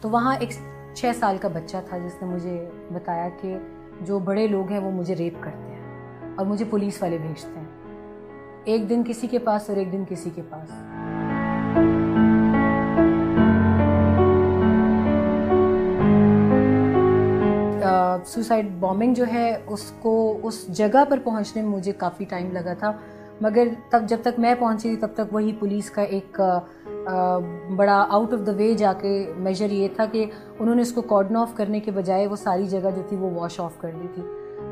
تو وہاں ایک چھ سال کا بچہ تھا جس نے مجھے بتایا کہ جو بڑے لوگ ہیں وہ مجھے ریپ کرتے ہیں اور مجھے پولیس والے بھیجتے ہیں۔ ایک دن کسی کے پاس اور ایک دن کسی کے پاس۔ سوسائڈ بومنگ جو ہے، اس کو اس جگہ پر پہنچنے میں مجھے کافی ٹائم لگا تھا، مگر تب جب تک میں پہنچی تھی تب تک وہی پولیس کا ایک بڑا آؤٹ آف دا وے جا کے میجر یہ تھا کہ انہوں نے اس کو کارڈن آف کرنے کے بجائے وہ ساری جگہ جو تھی وہ واش آف کر دی تھی۔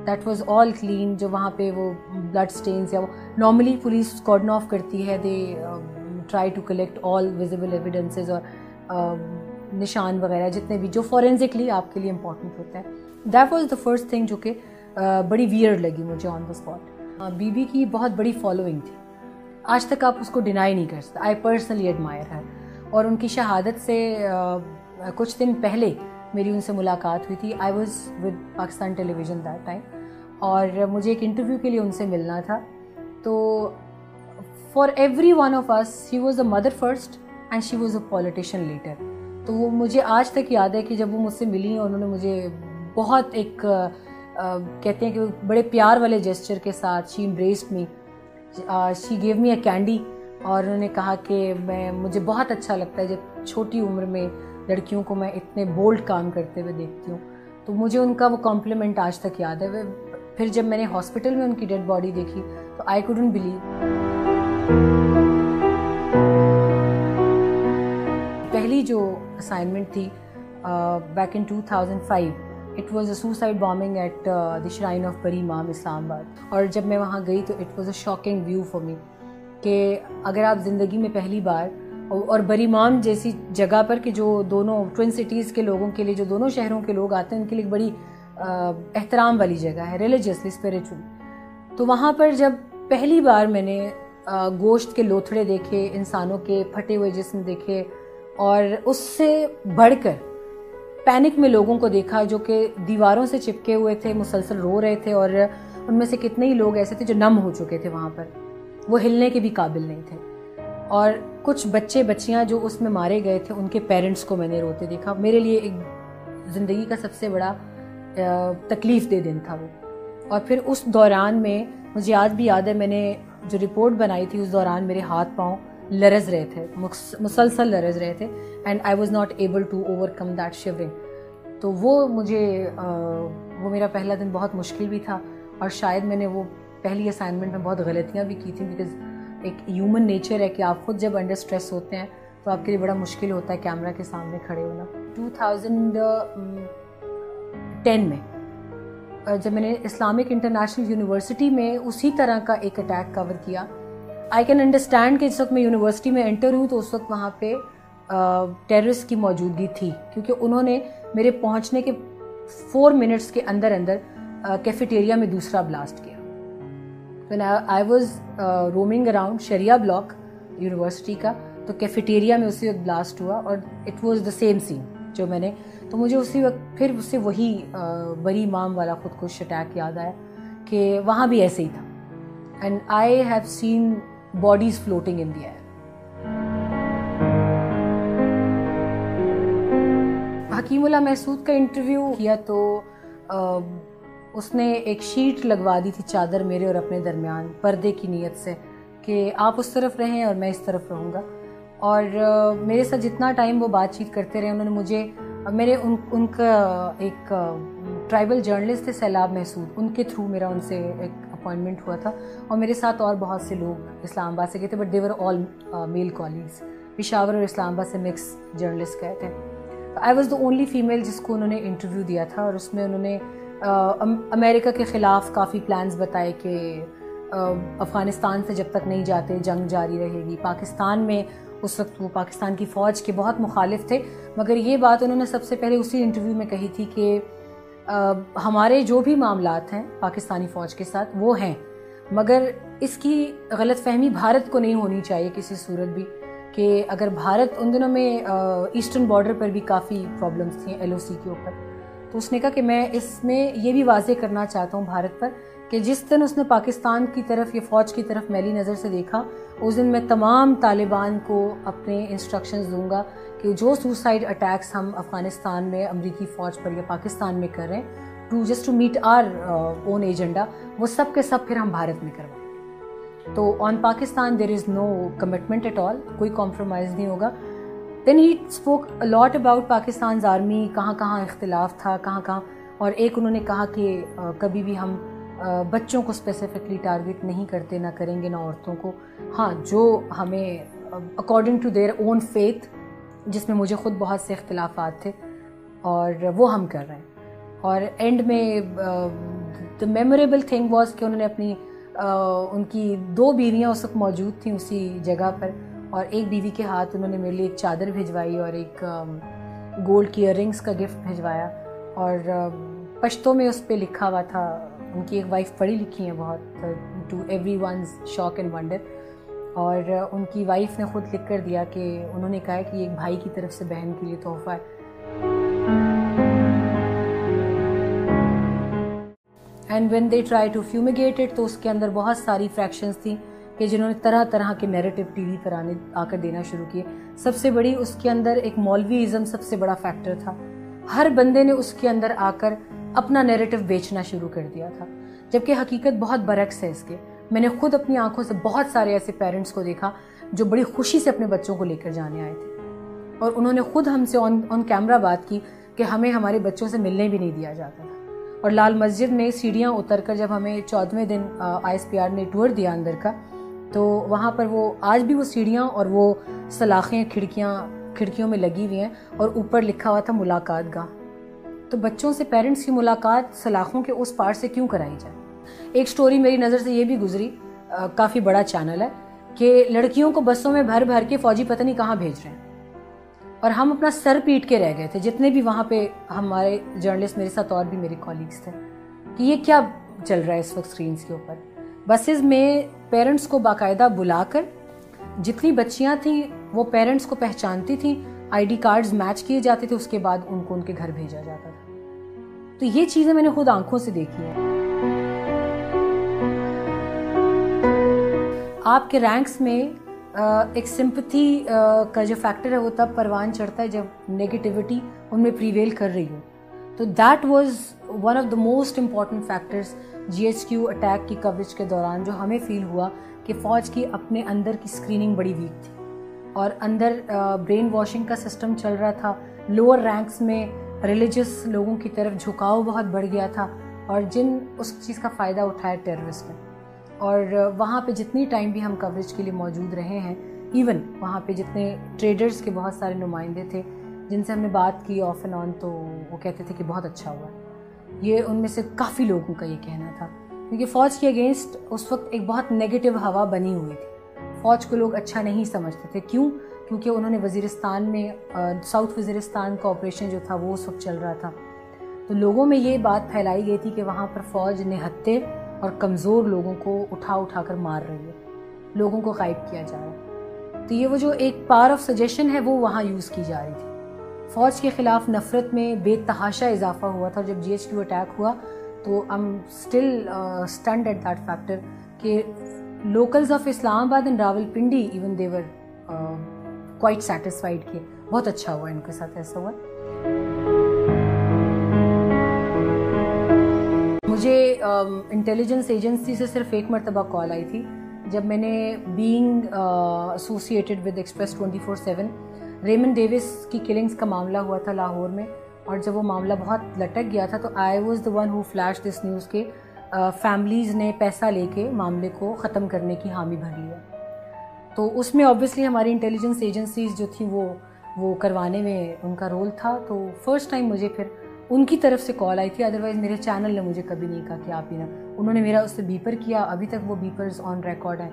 دیٹ واز آل کلین جو وہاں پہ وہ بلڈ اسٹینس یا وہ نارملی پولیس کارڈن آف کرتی ہے they try to collect all visible evidences اور نشان وغیرہ، جتنے بھی جو فورینزکلی آپ کے لیے امپورٹنٹ ہوتا ہے that was the first thing جو کہ بڑی ویئر لگی مجھے آن دا اسپاٹ بی بی کی بہت بڑی فالوئنگ تھی۔ آج تک آپ اس کو ڈینائی نہیں کر سکتے. آئی پرسنلی ایڈمائر ہے اور ان کی شہادت سے کچھ دن پہلے میری ان سے ملاقات ہوئی تھی. I was with Pakistan television that time اور مجھے ایک انٹرویو کے لیے ان سے ملنا تھا. تو for everyone of us she was a mother first and she was a politician leader تو وہ مجھے آج تک یاد ہے کہ جب وہ مجھ سے ملی اور انہوں نے مجھے بہت ایک کہتے ہیں کہ بڑے پیار والے جیسچر کے ساتھ شی امبریسڈ می شی گیو می اے کینڈی اور انہوں نے کہا کہ میں، مجھے بہت اچھا لگتا ہے جب چھوٹی عمر میں لڑکیوں کو میں اتنے بولڈ کام کرتے ہوئے دیکھتی ہوں۔ تو مجھے ان کا وہ کمپلیمنٹ آج تک یاد ہے۔ پھر جب میں نے ہاسپٹل میں ان کی ڈیڈ باڈی دیکھی تو آئی کوڈنٹ بلیو پہلی جو اسائنمنٹ تھی back in two thousand five it was a suicide bombing at the shrine of Bari Imam اسلام آباد اور جب میں وہاں گئی تو it was a shocking view for me کہ اگر آپ زندگی میں پہلی بار اور بری مام جیسی جگہ پر کہ جو دونوں ٹوئن سٹیز کے لوگوں کے لیے جو دونوں شہروں کے لوگ آتے ہیں، ان کے لیے ایک بڑی احترام والی جگہ ہے ریلیجیسلی اسپریچول تو وہاں پر جب پہلی بار میں نے گوشت کے لوتھڑے دیکھے، انسانوں کے پھٹے ہوئے جسم دیکھے اور اس سے بڑھ کر پینک میں لوگوں کو دیکھا جو کہ دیواروں سے چپکے ہوئے تھے، مسلسل رو رہے تھے اور ان میں سے کتنے ہی لوگ ایسے تھے جو نم ہو چکے تھے وہاں پر۔ وہ ہلنے کے بھی قابل نہیں تھے۔ اور کچھ بچے، بچیاں جو اس میں مارے گئے تھے، ان کے پیرنٹس کو میں نے روتے دیکھا۔ میرے لیے ایک زندگی کا سب سے بڑا تکلیف دہ دن تھا وہ۔ اور پھر اس دوران میں، مجھے آج بھی یاد ہے، میں نے جو رپورٹ بنائی تھی، اس دوران میرے ہاتھ پاؤں لرز رہے تھے مسلسل لرز رہے تھے and I was not able to overcome that shivering تو وہ مجھے وہ میرا پہلا دن بہت مشکل بھی تھا، اور شاید میں نے وہ پہلی اسائنمنٹ میں بہت غلطیاں بھی کی تھیں بیکاز ایک ہیومن نیچر ہے کہ آپ خود جب انڈر اسٹریس ہوتے ہیں، تو آپ کے لیے بڑا مشکل ہوتا ہے کیمرہ کے سامنے کھڑے ہونا۔ ٹو تھاؤزنڈ ٹین میں جب میں نے اسلامک انٹرنیشنل یونیورسٹی میں اسی طرح کا ایک اٹیک کور کیا آئی کین انڈرسٹینڈ کہ جس وقت میں یونیورسٹی میں انٹر ہوں تو اس وقت وہاں پہ ٹیررسٹ کی موجودگی تھی۔ کیونکہ انہوں نے میرے پہنچنے کے فور منٹس کے اندر اندر کیفیٹیریا میں دوسرا بلاسٹ کیا۔ I was roaming around Sharia block university کا، تو کیفیٹیریا میں اسی وقت بلاسٹ ہوا اور it was the same scene جو میں نے۔ تو مجھے اسی وقت پھر اس سے وہی بری امام والا خود کش اٹیک یاد آیا کہ وہاں بھی ایسے ہی تھا۔ And I have seen bodies floating in the air Hakimullah Mehsud کا انٹرویو کیا تو اس نے ایک شیٹ لگوا دی تھی چادر میرے اور اپنے درمیان پردے کی نیت سے کہ آپ اس طرف رہیں اور میں اس طرف رہوں گا اور میرے ساتھ جتنا ٹائم وہ بات چیت کرتے رہے انہوں نے مجھے میرے ان ان کا ایک ٹرائبل جرنلسٹ تھے سیلاب محسود ان کے تھرو میرا ان سے ایک اپوائنٹمنٹ ہوا تھا اور میرے ساتھ اور بہت سے لوگ اسلام آباد سے گئے تھے but there were all male colleagues Peshawar اور اسلام آباد سے مکس جرنلسٹ گئے تھے۔ I was the only female جس کو انہوں نے انٹرویو دیا تھا اور اس میں انہوں نے uh, امریکہ کے خلاف کافی پلانز بتائے کہ uh, افغانستان سے جب تک نہیں جاتے، جنگ جاری رہے گی۔ پاکستان میں اس وقت وہ پاکستان کی فوج کے بہت مخالف تھے۔ مگر یہ بات انہوں نے سب سے پہلے اسی انٹرویو میں کہی تھی کہ ہمارے جو بھی معاملات ہیں پاکستانی فوج کے ساتھ وہ ہیں، مگر اس کی غلط فہمی بھارت کو نہیں ہونی چاہیے کسی صورت بھی، کہ اگر بھارت ان دنوں میں ایسٹرن بارڈر پر بھی کافی پرابلمس تھیں ایل او سی کے اوپر۔ تو اس نے کہا کہ میں اس میں یہ بھی واضح کرنا چاہتا ہوں بھارت پر کہ جس دن اس نے پاکستان کی طرف یا فوج کی طرف میلی نظر سے دیکھا اس دن میں تمام طالبان کو اپنے انسٹرکشنز دوں گا کہ جو سوسائڈ اٹیکس ہم افغانستان میں، امریکی فوج پر یا پاکستان میں کر رہے ہیں to just to meet our own agenda وہ سب کے سب پھر ہم بھارت میں کروائیں تو on Pakistan there is no commitment at all کوئی کمپرومائز نہیں ہوگا۔ Then he spoke lot about Pakistan army کہاں کہاں اختلاف تھا، کہاں کہاں۔ اور ایک انہوں نے کہا کہ uh, کبھی بھی ہم بچوں کو اسپیسیفکلی ٹارگیٹ نہیں کرتے، نہ کریں گے، نہ عورتوں کو۔ ہاں جو ہمیں according to their own faith جس میں مجھے خود بہت سے اختلافات تھے، اور وہ ہم کر رہے ہیں۔ اور اینڈ میں دا میموریبل تھنگ واز کہ انہوں نے اپنی ان کی دو بیویاں اس وقت موجود تھیں اسی جگہ پر۔ اور ایک بیوی کے ہاتھ انہوں نے میرے لیے ایک چادر بھجوائی اور ایک گولڈ کی ایئر رنگس کا گفٹ بھجوایا۔ اور پشتوں میں اس پہ لکھا ہوا تھا ان کی ایک وائف پڑھی لکھی ہیں بہت ٹو ایوری ونز شوق اینڈ ونڈر اور ان کی وائف نے خود لکھ کر دیا کہ انہوں نے کہا ہے کہ ایک بھائی کی طرف سے بہن کے لیے تحفہ ہے۔ And when they try to fumigated تو اس کے اندر بہت ساری فریکشنس تھیں کہ جنہوں نے طرح طرح کے نیریٹو ٹی وی پر آنے، آ کر دینا شروع کیے۔ سب سے بڑی اس کے اندر ایک مولوی ازم سب سے بڑا فیکٹر تھا۔ ہر بندے نے اس کے اندر آ کر اپنا نیریٹو بیچنا شروع کر دیا تھا۔ جبکہ حقیقت بہت برعکس ہے اس کے۔ میں نے خود اپنی آنکھوں سے بہت سارے ایسے پیرنٹس کو دیکھا جو بڑی خوشی سے اپنے بچوں کو لے کر جانے آئے تھے۔ اور انہوں نے خود ہم سے آن آن کیمرہ بات کی کہ ہمیں ہمارے بچوں سے ملنے بھی نہیں دیا جاتا تھا۔ اور لال مسجد میں سیڑھیاں اتر کر جب ہمیں چودھویں دن آئی ایس پی آر نے ٹور دیا اندر کا، تو وہاں پر وہ، آج بھی وہ سیڑھیاں اور وہ سلاخیں، کھڑکیاں، کھڑکیوں میں لگی ہوئی ہیں اور اوپر لکھا ہوا تھا ملاقات گاہ۔ تو بچوں سے پیرنٹس کی ملاقات سلاخوں کے اس پار سے کیوں کرائی جائے؟ ایک سٹوری میری نظر سے یہ بھی گزری کافی بڑا چینل ہے کہ لڑکیوں کو بسوں میں بھر بھر کے فوجی پتہ نہیں کہاں بھیج رہے ہیں؟ اور ہم اپنا سر پیٹ کے رہ گئے تھے، جتنے بھی وہاں پہ ہمارے جرنلسٹ میرے ساتھ اور بھی میرے کالیگس تھے، کہ یہ کیا چل رہا ہے اس وقت اسکرینس کے اوپر؟ بسز میں پیرنٹس کو باقاعدہ بلا کر جتنی بچیاں تھیں وہ پیرنٹس کو پہچانتی تھیں آئی ڈی کارڈز میچ کیے جاتے تھے، اس کے بعد ان کو ان کے گھر بھیجا جاتا تھا۔ تو یہ چیزیں میں نے خود آنکھوں سے دیکھی ہیں۔ آپ کے رینکس میں ایک سمپتھی کا جو فیکٹر ہے، وہ تب پروان چڑھتا ہے جب نگیٹیوٹی ان میں پریویل کر رہی ہو۔ تو that was one of the most important factors G H Q attack کی کوریج کے دوران جو ہمیں فیل ہوا کہ فوج کی اپنے اندر کی اسکریننگ بڑی ویک تھی۔ اور اندر برین واشنگ کا سسٹم چل رہا تھا۔ لوور رینکس میں ریلیجس لوگوں کی طرف جھکاؤ بہت بڑھ گیا تھا اور جن اس چیز کا فائدہ اٹھایا ٹیررسٹ نے۔ اور وہاں پہ جتنی ٹائم بھی ہم کوریج کے لیے موجود رہے ہیں ایون وہاں پہ جتنے ٹریڈرز کے بہت سارے نمائندے تھے، جن سے ہم نے بات کی آف اینڈ آن تو وہ کہتے تھے کہ بہت اچھا ہوا۔ یہ ان میں سے کافی لوگوں کا یہ کہنا تھا۔ کیونکہ فوج کے اگینسٹ اس وقت ایک بہت نگیٹو ہوا بنی ہوئی تھی۔ فوج کو لوگ اچھا نہیں سمجھتے تھے۔ کیوں؟ کیونکہ انہوں نے وزیرستان میں ساؤتھ وزیرستان کا آپریشن جو تھا وہ اس وقت چل رہا تھا۔ تو لوگوں میں یہ بات پھیلائی گئی تھی کہ وہاں پر فوج نہتے اور کمزور لوگوں کو اٹھا اٹھا کر مار رہی ہے۔ لوگوں کو غائب کیا جا رہا ہے۔ تو یہ وہ جو ایک پار آف سجیشن ہے وہ وہاں یوز کی جا رہی تھی۔ فوج کے خلاف نفرت میں بے تحاشا اضافہ ہوا تھا۔ جب جی ایچ کیو اٹیک ہوا تو ام still stand at that factor کہ locals of Islamabad and Rawalpindi even they were quite satisfied کیے بہت اچھا ہوا ان کے ساتھ ایسا ہوا مجھے انٹیلیجنس ایجنسی سے صرف ایک مرتبہ کال آئی تھی جب میں نے being associated with Express twenty four seven Raymond Davis کی کلنگس کا معاملہ ہوا تھا لاہور میں اور جب وہ معاملہ بہت لٹک گیا تھا تو I was the one who flash this news کے فیملیز نے پیسہ لے کے معاملے کو ختم کرنے کی حامی بھر لیا تو اس میں آبویسلی ہماری انٹیلیجنس ایجنسیز جو تھیں وہ وہ کروانے میں ان کا رول تھا۔ تو فرسٹ ٹائم مجھے پھر ان کی طرف سے کال آئی تھی۔ ادروائز میرے چینل نے مجھے کبھی نہیں کہا کہ آپ ہی نا انہوں نے میرا اس سے بیپر کیا۔ ابھی تک وہ بیپرز آن ریکارڈ ہیں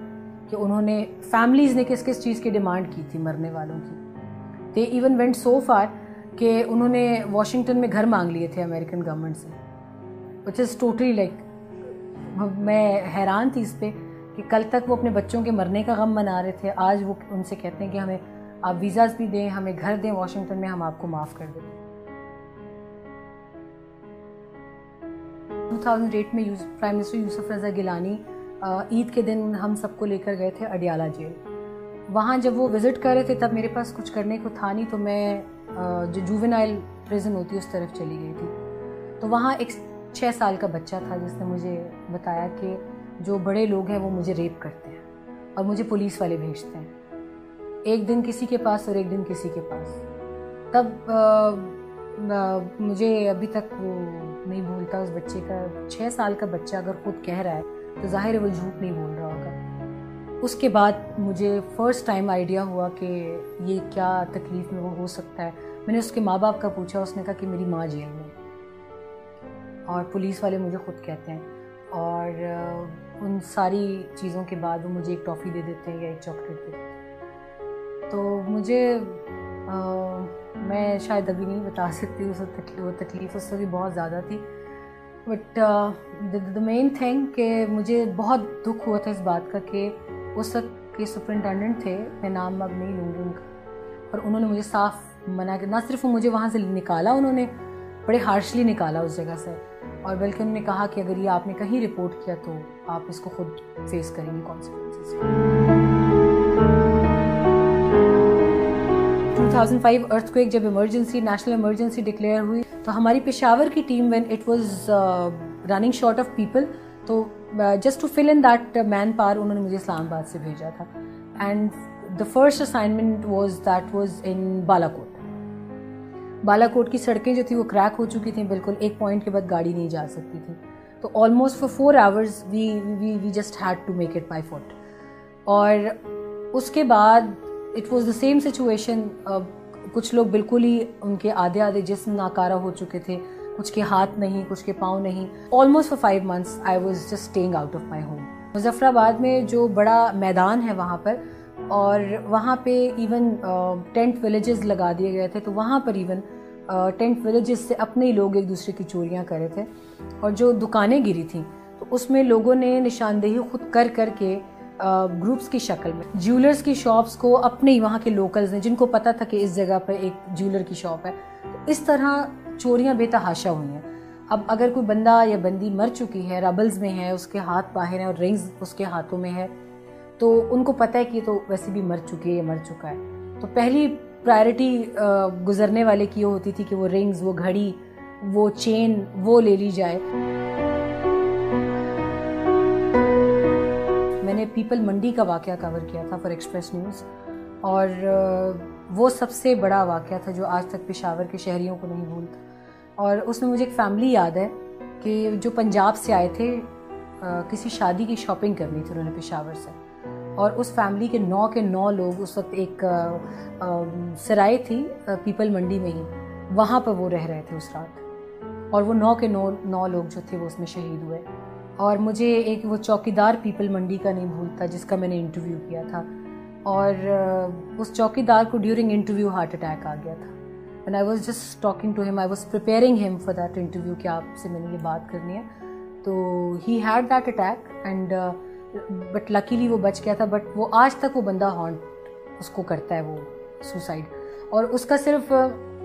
کہ انہوں نے فیملیز نے کس کس چیز کی ڈیمانڈ کی تھی مرنے والوں کی۔ They even went so far کہ انہوں نے واشنگٹن میں گھر مانگ لیے تھے امریکن گورنمنٹ سے۔ وچ از ٹوٹلی لائک میں حیران تھی اس پہ کہ کل تک وہ اپنے بچوں کے مرنے کا غم منا رہے تھے، آج وہ ان سے کہتے ہیں کہ ہمیں آپ ویزاز بھی دیں، ہمیں گھر دیں واشنگٹن میں، ہم آپ کو معاف کر دیں ٹو تھاؤزنڈ ایٹ میں پرائم منسٹر یوسف رضا گیلانی عید کے دن ہم سب کو لے کر گئے تھے اڈیالہ جیل۔ وہاں جب وہ وزٹ کر رہے تھے تب میرے پاس کچھ کرنے کو تھا نہیں، تو میں جو جوونائل پریزن ہوتی ہے، اس طرف چلی گئی تھی۔ تو وہاں ایک چھ سال کا بچہ تھا جس نے مجھے بتایا کہ جو بڑے لوگ ہیں وہ مجھے ریپ کرتے ہیں اور مجھے پولیس والے بھیجتے ہیں۔ ایک دن کسی کے پاس اور ایک دن کسی کے پاس۔ تب مجھے ابھی تک وہ نہیں بھولتا اس بچے کا۔ چھ سال کا بچہ اگر خود کہہ رہا ہے تو ظاہر ہے وہ جھوٹ نہیں بول رہا ہوگا۔ اس کے بعد مجھے فرسٹ ٹائم آئیڈیا ہوا کہ یہ کیا تکلیف میں وہ ہو سکتا ہے۔ میں نے اس کے ماں باپ کا پوچھا، اس نے کہا کہ میری ماں جیل میں اور پولیس والے مجھے خود کہتے ہیں اور ان ساری چیزوں کے بعد وہ مجھے ایک ٹافی دے دیتے ہیں یا ایک چاکلیٹ دے دیتے ہیں۔ تو مجھے میں شاید ابھی نہیں بتا سکتی اس وقت وہ تکلیف اس سے بھی بہت زیادہ تھی۔ بٹ دا مین تھنگ کہ مجھے بہت دکھ ہوا تھا اس بات کا کہ اس وقت کے سپرنٹینڈنٹ تھے، میں نام اب نہیں لوں گی ان کا۔ اور انہوں نے مجھے صاف منع کیا، نہ صرف مجھے وہاں سے نکالا، انہوں نے بڑے ہارشلی نکالا اس جگہ سے۔ اور بلکہ انہوں نے کہا کہ اگر یہ آپ نے کہیں رپورٹ کیا تو آپ اس کو خود فیس کریں گے consequences two thousand five earth کو ایک جب ایمرجنسی نیشنل ایمرجنسی ڈکلیئر ہوئی تو ہماری پشاور کی team when it was running short of people تو just to fill in that manpower انہوں نے مجھے اسلام آباد سے بھیجا تھا۔ And the first assignment was that was in Balakot بالا کوٹ کی سڑکیں جو تھیں وہ کریک ہو چکی تھیں، بالکل ایک پوائنٹ کے بعد گاڑی نہیں جا سکتی تھی۔ تو almost for four hours we we we just had to make it by foot اور اس کے بعد it was the same situation کچھ لوگ بالکل ہی ان کے آدھے آدھے جسم ناکارہ ہو چکے تھے۔ کچھ کے ہاتھ نہیں، کچھ کے پاؤں نہیں۔ Almost for five months I was just staying out of my home Muzaffarabad میں جو بڑا میدان ہے وہاں پر، اور وہاں پہ ایون ٹینٹ ولیجز لگا دیے گئے تھے۔ تو وہاں پر ایون ٹینٹ ولیجز سے اپنے ہی لوگ ایک دوسرے کی چوریاں کر رہے تھے۔ اور جو دکانیں گری تھیں، تو اس میں لوگوں نے نشاندہی خود کر کر کے گروپس کی شکل میں، جیولرز کی شاپس کو اپنے ہی وہاں کے لوکلز نے، جن کو پتہ تھا کہ اس جگہ پہ ایک جیولر کی شاپ ہے اس طرح چوریاں بے تحاشا ہوئی ہیں۔ اب اگر کوئی بندہ یا بندی مر چکی ہے، ربلز میں ہے، اس کے ہاتھ باہر ہیں اور رنگز اس کے ہاتھوں میں ہے، تو ان کو پتہ ہے کہ تو ویسے بھی مر چکی ہے یا مر چکا ہے۔ تو پہلی پرائرٹی گزرنے والے کی ہوتی تھی کہ وہ رنگز وہ گھڑی، وہ چین وہ لے لی جائے۔ میں نے پیپل منڈی کا واقعہ کور کیا تھا فار ایکسپریس نیوز اور وہ سب سے بڑا واقعہ تھا جو آج تک پشاور کے شہریوں کو نہیں بھولتا۔ اور اس میں مجھے ایک فیملی یاد ہے کہ جو پنجاب سے آئے تھے کسی شادی کی شاپنگ کرنی تھی انہوں نے پشاور سے۔ اور اس فیملی کے نو کے نو لوگ اس وقت ایک سرائے تھی پیپل منڈی میں ہی۔ وہاں پر وہ رہ رہے تھے اس رات۔ اور وہ نو کے نو نو لوگ جو تھے وہ اس میں شہید ہوئے۔ اور مجھے ایک وہ چوکی دار پیپل منڈی کا نہیں بھولتا جس کا میں نے انٹرویو کیا تھا۔ اور اس چوکی دار کو ڈیورنگ انٹرویو ہارٹ اٹیک آ گیا تھا۔ And I was just talking to him I was preparing him for that interview کہ آپ سے میں نے یہ بات کرنی ہے۔ تو he had that attack and but luckily وہ بچ گیا تھا بٹ وہ آج تک وہ بندہ ہانٹ اس کو کرتا ہے، وہ سوسائڈ اور اس کا صرف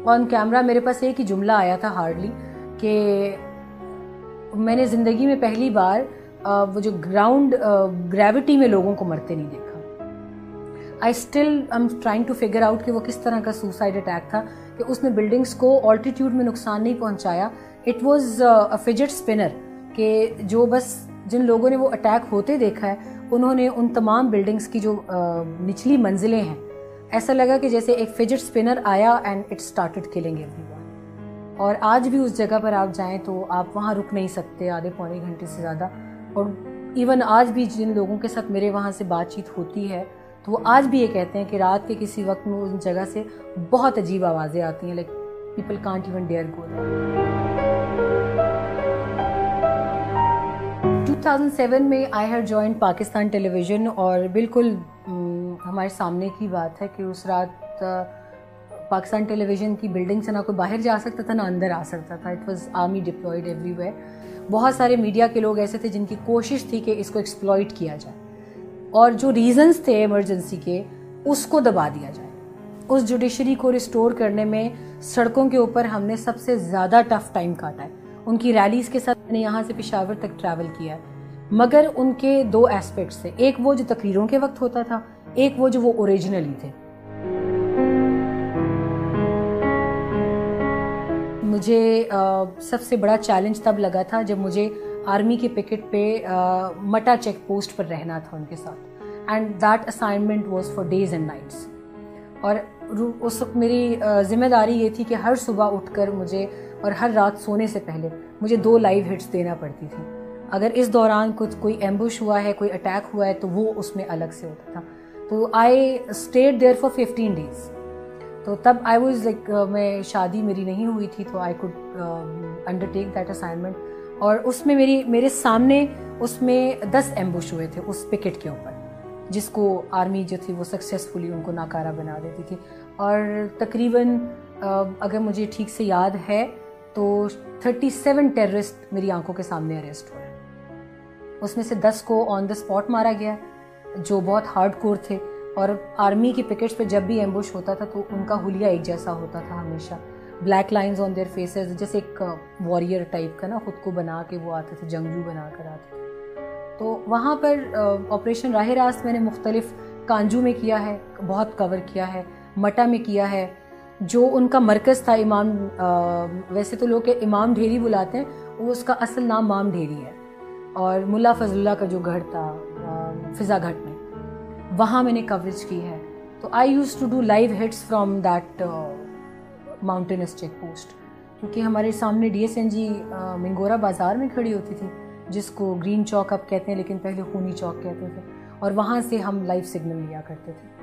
آن کیمرہ میرے پاس ایک ہی جملہ آیا تھا ہارڈلی کہ میں نے زندگی میں پہلی بار وہ جو گراؤنڈ گریوٹی میں لوگوں کو مرتے نہیں دیکھا۔ I still am trying to figure out کہ وہ کس طرح کا سوسائڈ اٹیک تھا، کہ اس نے بلڈنگس کو آلٹیٹیوڈ میں نقصان نہیں پہنچایا۔ It was a fidget spinner کہ جو بس جن لوگوں نے وہ اٹیک ہوتے دیکھا ہے، انہوں نے ان تمام بلڈنگس کی جو نچلی منزلیں ہیں، ایسا لگا کہ جیسے ایک فجٹ اسپنر آیا and it started killing everyone اور آج بھی اس جگہ پر آپ جائیں تو آپ وہاں رک نہیں سکتے آدھے پونے گھنٹے سے زیادہ۔ اور ایون آج بھی جن لوگوں کے ساتھ میرے وہاں سے بات چیت ہوتی ہے، تو وہ آج بھی یہ کہتے ہیں کہ رات کے کسی وقت میں اس جگہ سے بہت عجیب آوازیں آتی ہیں like people can't even dare go 2007 میں I had join Pakistan television اور بالکل ہمارے سامنے کی بات ہے کہ اس رات پاکستان ٹیلی ویژن کی بلڈنگ سے نہ کوئی باہر جا سکتا تھا، نہ اندر آ سکتا تھا۔ It was army deployed every way بہت سارے میڈیا کے لوگ ایسے تھے جن کی کوشش تھی کہ اس کو ایکسپلائٹ کیا جائے۔ اور جو ریزنس تھے ایمرجنسی کے، اس کو دبا دیا جائے۔ اس جوڈیشری کو ریسٹور کرنے میں سڑکوں کے اوپر ہم نے سب سے زیادہ ٹف ٹائم کاٹا ہے۔ ان کی ریلیز کے ساتھ میں نے یہاں سے پشاور تک ٹریول کیا ہے۔ مگر ان کے دو ایسپیکٹس تھے۔ ایک وہ جو تقریروں کے وقت ہوتا تھا، ایک وہ جو وہ اوریجنلی تھے۔ مجھے سب سے بڑا چیلنج تب لگا تھا جب مجھے آرمی کے پکٹ پہ مٹا چیک پوسٹ پر رہنا تھا ان کے ساتھ۔ And that assignment was for days and nights اور اس وقت میری ذمہ داری یہ تھی کہ ہر صبح اٹھ کر مجھے اور ہر رات سونے سے پہلے مجھے دو لائیو ہٹس دینا پڑتی تھی اگر اس دوران کچھ کوئی ایمبوش ہوا ہے، کوئی اٹیک ہوا ہے، تو وہ اس میں الگ سے ہوتا تھا۔ تو I stayed there for fifteen days تو تب آئی واز لائک میں شادی میری نہیں ہوئی تھی، تو I could undertake that assignment اور اس میں میری میرے سامنے اس میں دس ایمبوش ہوئے تھے اس پکٹ کے اوپر، جس کو آرمی جو تھی وہ سکسیزفلی ان کو ناکارہ بنا دیتی تھی۔ اور تقریباً اگر مجھے ٹھیک سے یاد ہے تو تھرٹی سیون ٹیررسٹ میری آنکھوں کے سامنے اریسٹ ہوئے۔ اس میں سے دس کو آن دا اسپاٹ مارا گیا، جو بہت ہارڈ کور تھے۔ اور آرمی کی پکٹس پہ جب بھی ایمبوش ہوتا تھا تو ان کا حلیہ ایک جیسا ہوتا تھا ہمیشہ۔ Black lines on their faces جیسے ایک واریئر ٹائپ کا نا، خود کو بنا کے وہ آتے تھے، جنگجو بنا کر آتے تھے۔ تو وہاں پر آپریشن راہ راست میں نے مختلف کانجو میں کیا ہے، بہت کور کیا ہے، مٹا میں کیا ہے۔ جو ان کا مرکز تھا امام ویسے تو لوگ امام ڈھیری بلاتے ہیں، وہ اس کا اصل نام مام ڈھیری ہے۔ اور ملا فضل اللہ کا جو گھر تھا فضا گھٹ میں، وہاں میں نے کوریج کی ہے۔ تو I used to do live hits from that mountains check post کیونکہ ہمارے سامنے D S N G Mingora بازار میں کھڑی ہوتی تھی، جس کو گرین چوک اب کہتے ہیں، لیکن پہلے خونی چوک کہتے تھے۔ اور وہاں سے ہم لائیو سگنل لیا کرتے تھے۔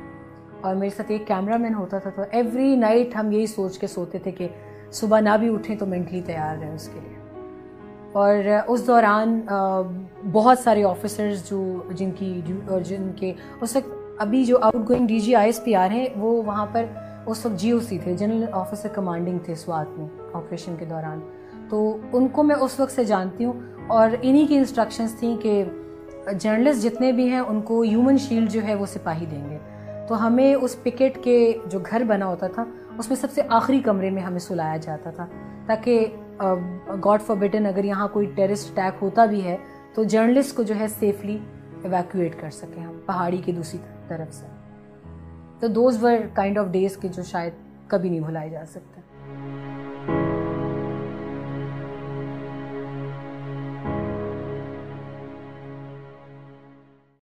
اور میرے ساتھ ایک کیمرہ مین ہوتا تھا تو ایوری نائٹ ہم یہی سوچ کے سوتے تھے کہ صبح نہ بھی اٹھیں تو مینٹلی تیار رہیں اس کے لیے۔ اور اس دوران بہت سارے آفیسرز جو، جن کی اور جن کے، اس وقت ابھی جو outgoing D G I S P R ہیں، وہ وہاں پر اس وقت جی او سی تھے، جنرل آفیسر کمانڈنگ تھے سوات میں آپریشن کے دوران۔ تو ان کو میں اس وقت سے جانتی ہوں اور انہی کی انسٹرکشنز تھیں کہ جرنلسٹ جتنے بھی ہیں، ان کو ہیومن شیلڈ جو ہے وہ سپاہی دیں گے۔ تو ہمیں اس پکٹ کے جو گھر بنا ہوتا تھا، اس میں سب سے آخری کمرے میں ہمیں سلایا جاتا تھا، تاکہ گاڈ فار بٹن اگر یہاں کوئی ٹیرسٹ اٹیک ہوتا بھی ہے، تو جرنلسٹ کو جو ہے سیفلی ایویکویٹ کر سکیں ہم، پہاڑی کی دوسری طرف سے۔ تو those were kind of days کے جو شاید کبھی نہیں بھلائے جا سکتے۔